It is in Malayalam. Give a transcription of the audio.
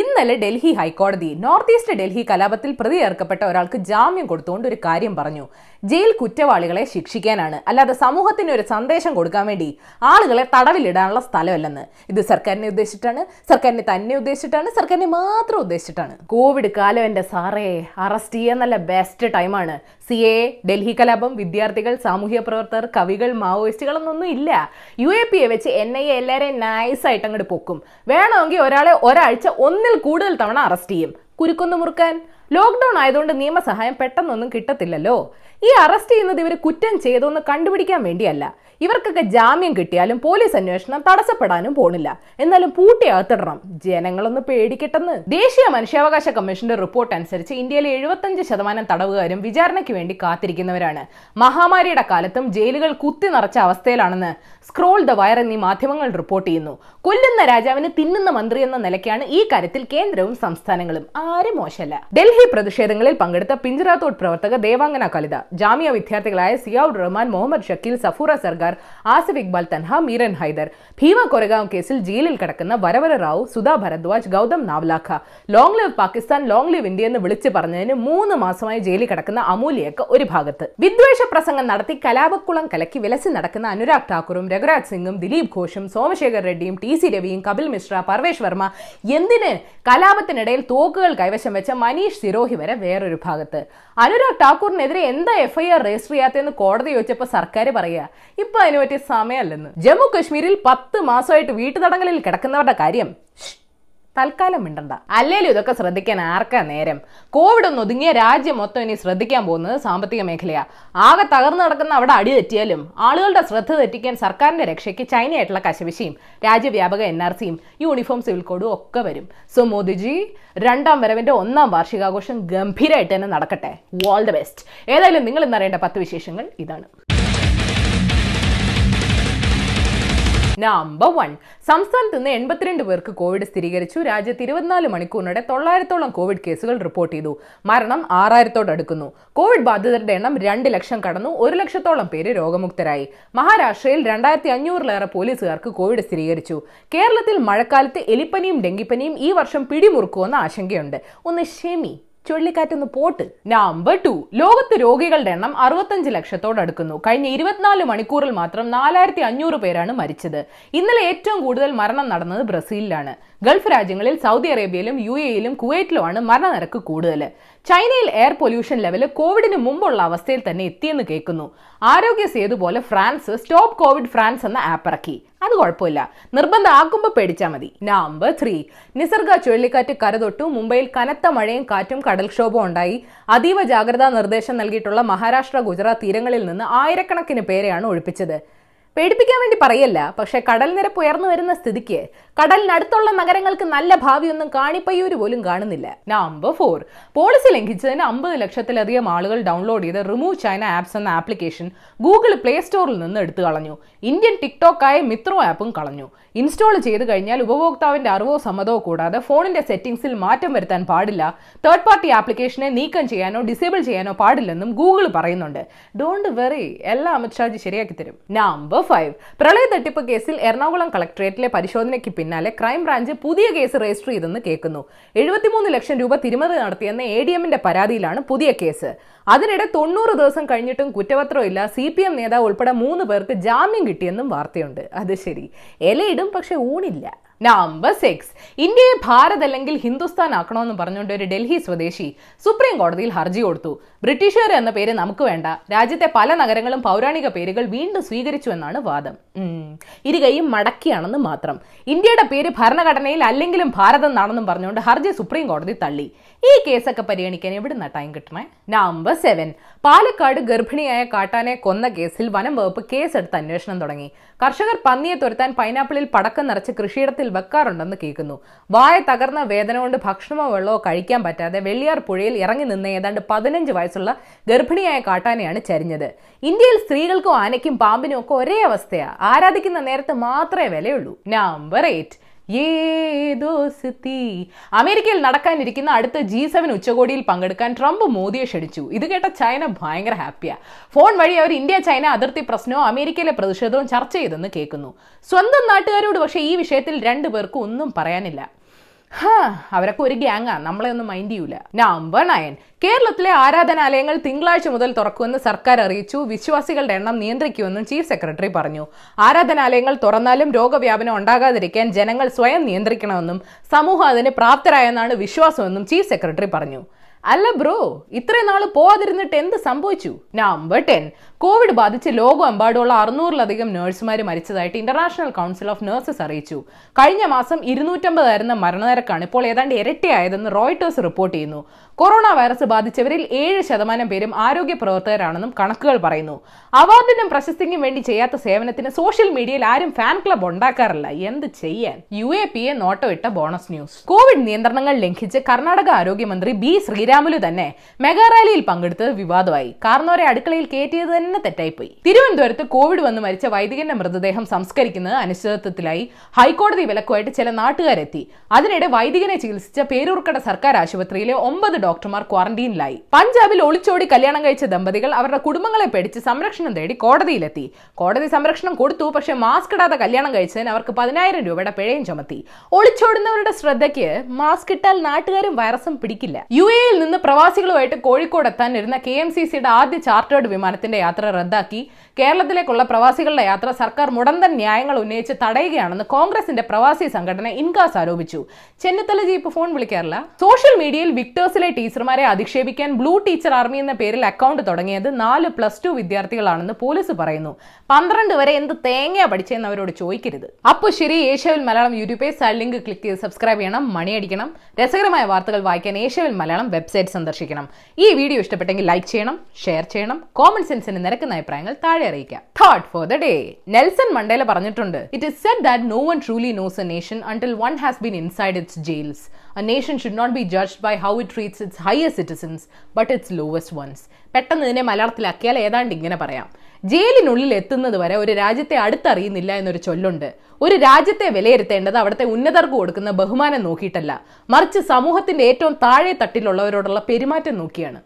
ഇന്നലെ ഡൽഹി ഹൈക്കോടതി നോർത്ത് ഈസ്റ്റ് ഡൽഹി കലാപത്തിൽ പ്രതി ചേർക്കപ്പെട്ട ഒരാൾക്ക് ജാമ്യം കൊടുത്തുകൊണ്ട് ഒരു കാര്യം പറഞ്ഞു. ജയിൽ കുറ്റവാളികളെ ശിക്ഷിക്കാനാണ്. അല്ലാതെ സമൂഹത്തിന് ഒരു സന്ദേശം കൊടുക്കാൻ വേണ്ടി ആളുകളെ തടവിലിടാനുള്ള സ്ഥലമല്ലെന്ന്. ഇത് സർക്കാരിനെ ഉദ്ദേശിച്ചിട്ടാണ് സർക്കാരിനെ തന്നെ ഉദ്ദേശിച്ചിട്ടാണ് സർക്കാരിനെ മാത്രം ഉദ്ദേശിച്ചിട്ടാണ്. കോവിഡ് കാലം എന്റെ സാറേ അറസ്റ്റ് ചെയ്യാൻ നല്ല ബെസ്റ്റ് ടൈമാണ് സി എ ഡൽഹി കലാപം വിദ്യാർത്ഥികൾ സാമൂഹ്യ പ്രവർത്തകർ കവികൾ മാവോയിസ്റ്റുകളൊന്നും ഇല്ല. യു എ പി എ വെച്ച് എൻ ഐ എ എല്ലാവരെയും നൈസായിട്ട് അങ്ങോട്ട് പൊക്കും. വേണമെങ്കിൽ ഒരാളെ ഒരാഴ്ച ഒന്നിൽ കൂടുതൽ തവണ അറസ്റ്റ് ചെയ്യും. കുരുക്കൊന്നു മുറുക്കാൻ ലോക്ക്ഡൌൺ ആയതുകൊണ്ട് നിയമസഹായം പെട്ടെന്നൊന്നും കിട്ടത്തില്ലല്ലോ. ഈ അറസ്റ്റ് ചെയ്യുന്നത് ഇവർ കുറ്റം ചെയ്തോന്ന് കണ്ടുപിടിക്കാൻ വേണ്ടിയല്ല. ഇവർക്കൊക്കെ ജാമ്യം കിട്ടിയാലും പോലീസ് അന്വേഷണം തടസ്സപ്പെടാനും പോണില്ല. എന്നാലും പൂട്ടി അകത്തിടണം. ജനങ്ങളൊന്ന് പേടിക്കട്ടെന്ന്. ദേശീയ മനുഷ്യാവകാശ കമ്മീഷന്റെ റിപ്പോർട്ട് അനുസരിച്ച് ഇന്ത്യയിലെ എഴുപത്തഞ്ച് ശതമാനം തടവുകാരും വിചാരണയ്ക്ക് വേണ്ടി കാത്തിരിക്കുന്നവരാണ്. മഹാമാരിയുടെ കാലത്തും ജയിലുകൾ കുത്തി നിറച്ച അവസ്ഥയിലാണെന്ന് സ്ക്രോൾ ദ വയർ എന്നീ മാധ്യമങ്ങൾ റിപ്പോർട്ട് ചെയ്യുന്നു. കൊല്ലുന്ന രാജാവിന് തിന്നുന്ന മന്ത്രി എന്ന നിലയ്ക്കാണ് ഈ കാര്യത്തിൽ കേന്ദ്രവും സംസ്ഥാനങ്ങളും ആരും മോശമല്ല. ഡൽഹി പ്രതിഷേധങ്ങളിൽ പങ്കെടുത്ത പിഞ്ചറാത്തോട് പ്രവർത്തക ദേവാംഗന കലിത ജാമ്യ വിദ്യാർത്ഥികളായ സിയാവുഡ് റഹ്മാൻ മുഹമ്മദ് ഷക്കീൽ സഫൂറ സർഗാർ ആസിഫ് ഇക്ബാൽ തൻഹ മീരൻ ഹൈദർ ഭീമ കൊരഗാവ് കേസിൽ ജയിലിൽ കിടക്കുന്ന Varavara Rao Sudha Bharadwaj Gautam Navlakha. Long live Pakistan long live India എന്ന് വിളിച്ചു പറഞ്ഞതിന് മൂന്ന് മാസമായി ജയിലിൽ കിടക്കുന്ന അമൂല്യക്ക് ഒരു ഭാഗത്ത്. വിദ്വേഷ പ്രസംഗം നടത്തി കലാപക്കുളം കലക്കി വിലസി നടക്കുന്ന അനുരാഗ് ഠാക്കൂറും രഘുരാജ് സിംഗും ദിലീപ് ഘോഷും സോമശേഖർ റെഡ്ഡിയും ടി സി രവിയും കപിൽ മിശ്ര പർവേഷ് വർമ്മ എന്തിന് കലാപത്തിനിടയിൽ തോക്കുകൾ കൈവശം വെച്ച മനീഷ് സിരോഹി വരെ വേറൊരു ഭാഗത്ത്. അനുരാഗ് ഠാക്കൂറിനെതിരെ എന്താ എഫ്ഐആർ രജിസ്റ്റർ ചെയ്യാത്തതെന്ന് കോടതി ചോദിച്ചപ്പോൾ സർക്കാർ പറയുക ഇപ്പൊ അതിന് പറ്റിയ സമയമല്ലെന്ന് ജമ്മു കശ്മീരിൽ പത്ത് മാസമായിട്ട് വീട്ടുതടങ്കലിൽ കിടക്കുന്നവരുടെ കാര്യം തൽക്കാലം മിണ്ടണ്ട. അല്ലേലും ഇതൊക്കെ ശ്രദ്ധിക്കാൻ ആർക്കാ നേരം? കോവിഡ് ഒന്ന് ഒതുങ്ങിയ രാജ്യം മൊത്തം ഇനി ശ്രദ്ധിക്കാൻ പോകുന്നത് സാമ്പത്തിക മേഖലയാ. ആകെ തകർന്നു നടക്കുന്ന അവിടെ അടി തെറ്റിയാലും ആളുകളുടെ ശ്രദ്ധ തെറ്റിക്കാൻ സർക്കാരിന്റെ രക്ഷയ്ക്ക് ചൈനയായിട്ടുള്ള കശവിശയും രാജ്യവ്യാപക എൻ ആർ സിയും യൂണിഫോം സിവിൽ കോഡും ഒക്കെ വരും. സോ മോദിജി രണ്ടാം വരവിന്റെ ഒന്നാം വാർഷികാഘോഷം ഗംഭീരമായിട്ട് തന്നെ നടക്കട്ടെ. ദ ബെസ്റ്റ് ഏതായാലും നിങ്ങൾ ഇന്നറിയേണ്ട പത്ത് വിശേഷങ്ങൾ ഇതാണ്. നമ്പർ വൺ സംസ്ഥാനത്ത് നിന്ന് എൺപത്തിരണ്ട് പേർക്ക് കോവിഡ് സ്ഥിരീകരിച്ചു. രാജ്യത്ത് ഇരുപത്തിനാല് മണിക്കൂറിനിടെ തൊള്ളായിരത്തോളം കോവിഡ് കേസുകൾ റിപ്പോർട്ട് ചെയ്തു. മരണം ആറായിരത്തോടടുക്കുന്നു കോവിഡ് ബാധിതരുടെ എണ്ണം രണ്ട് ലക്ഷം കടന്നു. ഒരു ലക്ഷത്തോളം പേര് രോഗമുക്തരായി. മഹാരാഷ്ട്രയിൽ രണ്ടായിരത്തി അഞ്ഞൂറിലേറെ പോലീസുകാർക്ക് കോവിഡ് സ്ഥിരീകരിച്ചു. കേരളത്തിൽ മഴക്കാലത്ത് എലിപ്പനിയും ഡെങ്കിപ്പനിയും ഈ വർഷം പിടിമുറുക്കുമെന്ന ആശങ്കയുണ്ട്. ഒന്ന് ഷെമി. ചുഴലിക്കാറ്റൊന്ന് പോട്ട്. നമ്പർ ടു ലോകത്ത് രോഗികളുടെ എണ്ണം അറുപത്തഞ്ച് ലക്ഷത്തോട് അടുക്കുന്നു. കഴിഞ്ഞ ഇരുപത്തിനാല് മണിക്കൂറിൽ മാത്രം നാലായിരത്തി അഞ്ഞൂറ് പേരാണ് മരിച്ചത്. ഇന്നലെ ഏറ്റവും കൂടുതൽ മരണം നടന്നത് ബ്രസീലിലാണ്. ഗൾഫ് രാജ്യങ്ങളിൽ സൗദി അറേബ്യയിലും യു എയിലും കുവൈറ്റിലുമാണ് മരണനിരക്ക് കൂടുതൽ ചൈനയിൽ എയർ പൊല്യൂഷൻ ലെവൽ കോവിഡിന് മുമ്പുള്ള അവസ്ഥയിൽ തന്നെ എത്തിയെന്ന് കേൾക്കുന്നു. ആരോഗ്യ സേതു പോലെ ഫ്രാൻസ് സ്റ്റോപ്പ് കോവിഡ് ഫ്രാൻസ് എന്ന ആപ്പ് ഇറക്കി. അത് കുഴപ്പമില്ല. നിർബന്ധം ആക്കുമ്പോൾ പേടിച്ചാൽ മതി. നമ്പർ ത്രീ നിസർഗ ചുഴലിക്കാറ്റ് കരതൊട്ടു. മുംബൈയിൽ കനത്ത മഴയും കാറ്റും കടൽക്ഷോഭവും ഉണ്ടായി. അതീവ ജാഗ്രതാ നിർദ്ദേശം നൽകിയിട്ടുള്ള മഹാരാഷ്ട്ര ഗുജറാത്ത് തീരങ്ങളിൽ നിന്ന് ആയിരക്കണക്കിന് പേരെയാണ് ഒഴിപ്പിച്ചത്. പേടിപ്പിക്കാൻ വേണ്ടി പറയല്ല പക്ഷെ കടൽ നിരപ്പ് ഉയർന്നു വരുന്ന സ്ഥിതിക്ക് കടലിനടുത്തുള്ള നഗരങ്ങൾക്ക് നല്ല ഭാവിയൊന്നും കാണിപ്പയ്യൂര് പോലും കാണുന്നില്ല. നമ്പർ ഫോർ പോളിസി ലംഘിച്ചതിന് അമ്പത് ലക്ഷത്തിലധികം ആളുകൾ ഡൗൺലോഡ് ചെയ്ത റിമൂവ് ചൈന ആപ്സ് എന്ന ആപ്ലിക്കേഷൻ ഗൂഗിൾ പ്ലേ സ്റ്റോറിൽ നിന്ന് എടുത്തു കളഞ്ഞു. ഇന്ത്യൻ ടിക്ടോക്കായ മിത്രോ ആപ്പും കളഞ്ഞു. ഇൻസ്റ്റാൾ ചെയ്ത് കഴിഞ്ഞാൽ ഉപഭോക്താവിന്റെ അറിവോ സമ്മതമോ കൂടാതെ ഫോണിന്റെ സെറ്റിംഗ്സിൽ മാറ്റം വരുത്താൻ പാടില്ല. തേർഡ് പാർട്ടി ആപ്ലിക്കേഷനെ നീക്കം ചെയ്യാനോ ഡിസേബിൾ ചെയ്യാനോ പാടില്ലെന്നും ഗൂഗിൾ പറയുന്നുണ്ട്. ഡോണ്ട് വെറി എല്ലാം അമിത്ഷാജി ശരിയാക്കി തരും. Number five. പ്രളയ തട്ടിപ്പ് കേസിൽ എറണാകുളം കളക്ടറേറ്റിലെ പരിശോധനയ്ക്ക് പിന്നാലെ ക്രൈംബ്രാഞ്ച് പുതിയ കേസ് രജിസ്റ്റർ ചെയ്തെന്ന് കേൾക്കുന്നു. എഴുപത്തിമൂന്ന് ലക്ഷം രൂപ തിരിമറി നടത്തിയെന്ന എ ഡി എമ്മിന്റെ പരാതിയിലാണ് പുതിയ കേസ്. അതിനിടെ തൊണ്ണൂറ് ദിവസം കഴിഞ്ഞിട്ടും കുറ്റപത്രമില്ല സി പി എം നേതാവ് ഉൾപ്പെടെ മൂന്ന് പേർക്ക് ജാമ്യം കിട്ടിയെന്നും വാർത്തയുണ്ട്. അത് ശരി. ഇലയിടും പക്ഷെ ഊണില്ല. നമ്പർ സിക്സ് ഇന്ത്യയെ ഭാരത് അല്ലെങ്കിൽ ഹിന്ദുസ്ഥാൻ ആക്കണമെന്ന് പറഞ്ഞുകൊണ്ട് ഒരു ഡൽഹി സ്വദേശി സുപ്രീം കോടതിയിൽ ഹർജി കൊടുത്തു. ബ്രിട്ടീഷുകാർ എന്ന പേര് നമുക്ക് വേണ്ട. രാജ്യത്തെ പല നഗരങ്ങളും പൗരാണിക പേരുകൾ വീണ്ടും സ്വീകരിച്ചു എന്നാണ് വാദം. ഇരുകൈയും മടക്കിയാണെന്ന് മാത്രം. ഇന്ത്യയുടെ പേര് ഭരണഘടനയിൽ അല്ലെങ്കിലും ഭാരതം എന്നാണെന്നും പറഞ്ഞുകൊണ്ട് ഹർജി സുപ്രീം കോടതി തള്ളി. ഈ കേസൊക്കെ പരിഗണിക്കാൻ എവിടുന്ന ടൈം കിട്ടണേ? നമ്പർ സെവൻ പാലക്കാട് ഗർഭിണിയായ കാട്ടാനെ കൊന്ന കേസിൽ വനം വകുപ്പ് കേസെടുത്ത് അന്വേഷണം തുടങ്ങി. കർഷകർ പന്നിയെ തുരത്താൻ പൈനാപ്പിളിൽ പടക്കം നിറച്ച് കൃഷിയിടത്തിൽ വെക്കാറുണ്ടെന്ന് കേൾക്കുന്നു. വായ തകർന്ന വേദന കൊണ്ട് ഭക്ഷണമോ വെള്ളമോ കഴിക്കാൻ പറ്റാതെ വെള്ളിയാർ പുഴയിൽ ഇറങ്ങി നിന്ന് ഏതാണ്ട് പതിനഞ്ച് വയസ്സുള്ള ഗർഭിണിയായ കാട്ടാനയാണ് ചരിഞ്ഞത്. ഇന്ത്യയിൽ സ്ത്രീകൾക്കും ആനയ്ക്കും പാമ്പിനും ഒക്കെ ഒരേ അവസ്ഥയാ. ആരാധിക്കുന്ന നേരത്ത് മാത്രമേ വിലയുള്ളൂ. നമ്പർ എയ്റ്റ് യേ ദോസ്തി. അമേരിക്കയിൽ നടക്കാനിരിക്കുന്ന അടുത്ത ജി സെവൻ ഉച്ചകോടിയിൽ പങ്കെടുക്കാൻ ട്രംപ് മോദിയെ ക്ഷണിച്ചു. ഇത് കേട്ട ചൈന ഭയങ്കര ഹാപ്പിയാ. ഫോൺ വഴി അവർ ഇന്ത്യ ചൈന അതിർത്തി പ്രശ്നവും അമേരിക്കയിലെ പ്രതിഷേധവും ചർച്ച ചെയ്തെന്ന് കേൾക്കുന്നു. സ്വന്തം നാട്ടുകാരോട് പക്ഷേ ഈ വിഷയത്തിൽ രണ്ടു പേർക്കും ഒന്നും പറയാനില്ല. ഹാ അവരൊക്കെ ഒരു ഗ്യാങ്ങാ. നമ്മളെ ഒന്നും മൈൻഡ് ചെയ്യൂല. നമ്പർ നയൻ കേരളത്തിലെ ആരാധനാലയങ്ങൾ തിങ്കളാഴ്ച മുതൽ തുറക്കുമെന്ന് സർക്കാർ അറിയിച്ചു. വിശ്വാസികളുടെ എണ്ണം നിയന്ത്രിക്കുമെന്നും ചീഫ് സെക്രട്ടറി പറഞ്ഞു. ആരാധനാലയങ്ങൾ തുറന്നാലും രോഗവ്യാപനം ഉണ്ടാകാതിരിക്കാൻ ജനങ്ങൾ സ്വയം നിയന്ത്രിക്കണമെന്നും സമൂഹം അതിന് പ്രാപ്തരായെന്നാണ് വിശ്വാസമെന്നും ചീഫ് സെക്രട്ടറി പറഞ്ഞു. അല്ല ബ്രോ ഇത്രയും നാൾ പോവാതിരുന്നിട്ട് എന്ത് സംഭവിച്ചു? നമ്പർ ടെൻ കോവിഡ് ബാധിച്ച് ലോകമെമ്പാടുമുള്ള അറുന്നൂറിലധികം നഴ്സുമാർ മരിച്ചതായിട്ട് ഇന്റർനാഷണൽ കൗൺസിൽ ഓഫ് നഴ്സസ് അറിയിച്ചു. കഴിഞ്ഞ മാസം ഇരുന്നൂറ്റമ്പതായിരുന്ന മരണനിരക്കാണ് ഇപ്പോൾ ഏതാണ്ട് ഇരട്ടിയായതെന്ന് റോയിട്ടേഴ്സ് റിപ്പോർട്ട് ചെയ്യുന്നു. കൊറോണ വൈറസ് ബാധിച്ചവരിൽ ഏഴ് ശതമാനം പേരും ആരോഗ്യ പ്രവർത്തകരാണെന്നും കണക്കുകൾ പറയുന്നു. അവാർഡിനും പ്രശസ്തിക്കും വേണ്ടി ചെയ്യാത്ത സേവനത്തിന് സോഷ്യൽ മീഡിയയിൽ ആരും ഫാൻ ക്ലബ് ഉണ്ടാക്കാറില്ല. എന്ത് ചെയ്യാൻ? യു എ പി എ നോട്ടോ ഇട്ട ബോണസ് ന്യൂസ് കോവിഡ് നിയന്ത്രണങ്ങൾ ലംഘിച്ച് കർണാടക ആരോഗ്യമന്ത്രി ബി ശ്രീരാമുലു തന്നെ മെഗാ റാലിയിൽ പങ്കെടുത്തത് വിവാദമായി. കാർന്നോരെ അടുക്കളയിൽ കയറ്റിയത് തന്നെ തെറ്റായിപ്പോയി. തിരുവനന്തപുരത്ത് കോവിഡ് വന്ന് മരിച്ച വൈദികന്റെ മൃതദേഹം സംസ്കരിക്കുന്നത് അനിശ്ചിതത്വത്തിലായി ഹൈക്കോടതി വിലക്കുമായിട്ട് ചില നാട്ടുകാരെത്തി. അതിനിടെ വൈദികനെ ചികിത്സിച്ച പേരൂർക്കട സർക്കാർ ആശുപത്രിയിലെ ഒമ്പത് ഡോക്ടർമാർ ക്വാറന്റീനിലായി. പഞ്ചാബിൽ ഒളിച്ചോടി കല്യാണം കഴിച്ച ദമ്പതികൾ അവരുടെ കുടുംബങ്ങളെ പേടിച്ച് സംരക്ഷണം തേടി കോടതിയിലെത്തി. കോടതി സംരക്ഷണം കൊടുത്തു പക്ഷേ മാസ്ക് ഇടാതെ കല്യാണം കഴിച്ചതിന് അവർക്ക് പതിനായിരം രൂപയുടെ പിഴയും ചുമത്തി. ഒളിച്ചോടുന്നവരുടെ ശ്രദ്ധയ്ക്ക് മാസ്ക് ഇട്ടാൽ നാട്ടുകാരും വൈറസും പിടിക്കില്ല. യു എയിൽ നിന്ന് പ്രവാസികളുമായിട്ട് കോഴിക്കോട് എത്താനിരുന്ന കെ എം സി സിയുടെ ആദ്യ ചാർട്ടേഡ് വിമാനത്തിന്റെ യാത്ര റദ്ദാക്കി. കേരളത്തിലേക്കുള്ള പ്രവാസികളുടെ യാത്ര സർക്കാർ മുടന്തൻ ന്യായങ്ങൾ ഉന്നയിച്ച് തടയുകയാണെന്ന് കോൺഗ്രസിന്റെ പ്രവാസി സംഘടന ഇൻകാസ് ആരോപിച്ചു. ചെന്നിത്തല ജീപ്പ് ഫോൺ വിളിക്കാറില്ല. സോഷ്യൽ മീഡിയയിൽ വിക്ടേഴ്സിലെ ടീച്ചർമാരെ അധിക്ഷേപിക്കാൻ ബ്ലൂ ടീച്ചർ ആർമി എന്ന പേരിൽ അക്കൗണ്ട് തുടങ്ങിയത് നാല് പ്ലസ് ടു വിദ്യാർത്ഥികളാണെന്ന് പോലീസ് പറയുന്നു. പന്ത്രണ്ട് വരെ എന്ത് തേങ്ങയാ പഠിച്ചെന്ന് അവരോട് ചോദിക്കരുത്. അപ്പോൾ ശരി ഏഷ്യാവിൽ Malayalam YouTube page link click ചെയ്ത് സബ്സ്ക്രൈബ് ചെയ്യണം മണിയടിക്കണം രസകരമായ വാർത്തകൾ വായിക്കാൻ ഏഷ്യവിൽ മലയാളം വെബ്സൈറ്റ് സന്ദർശിക്കണം. ഈ വീഡിയോ ഇഷ്ടപ്പെട്ടെങ്കിൽ ലൈക്ക് ചെയ്യണം ഷെയർ ചെയ്യണം കോമൺ സെൻസിന് നിരക്കുന്ന അഭിപ്രായങ്ങൾ താഴെ അറിയിക്കാം. Thought for the day Nelson Mandela പറഞ്ഞിട്ടുണ്ട്. It is said that no one truly knows a nation until one has been inside its jails a nation should not be judge by how it treats its higher citizens but its lowest ones പെട്ടെന്ന് ഇതിനെ മലയാളത്തിലാക്കിയാൽ ഏതാണ്ട് ഇങ്ങനെ പറയാം. ജയിലിനുള്ളിൽ എത്തുന്നത് വരെ ഒരു രാജ്യത്തെ അടുത്തറിയുന്നില്ല എന്നൊരു ചൊല്ലുണ്ട്. ഒരു രാജ്യത്തെ വിലയിരുത്തേണ്ടത് അവിടുത്തെ ഉന്നതർക്ക് കൊടുക്കുന്ന ബഹുമാനം നോക്കിയിട്ടല്ല. മറിച്ച് സമൂഹത്തിന്റെ ഏറ്റവും താഴെ തട്ടിലുള്ളവരോടുള്ള പെരുമാറ്റം നോക്കിയാണ്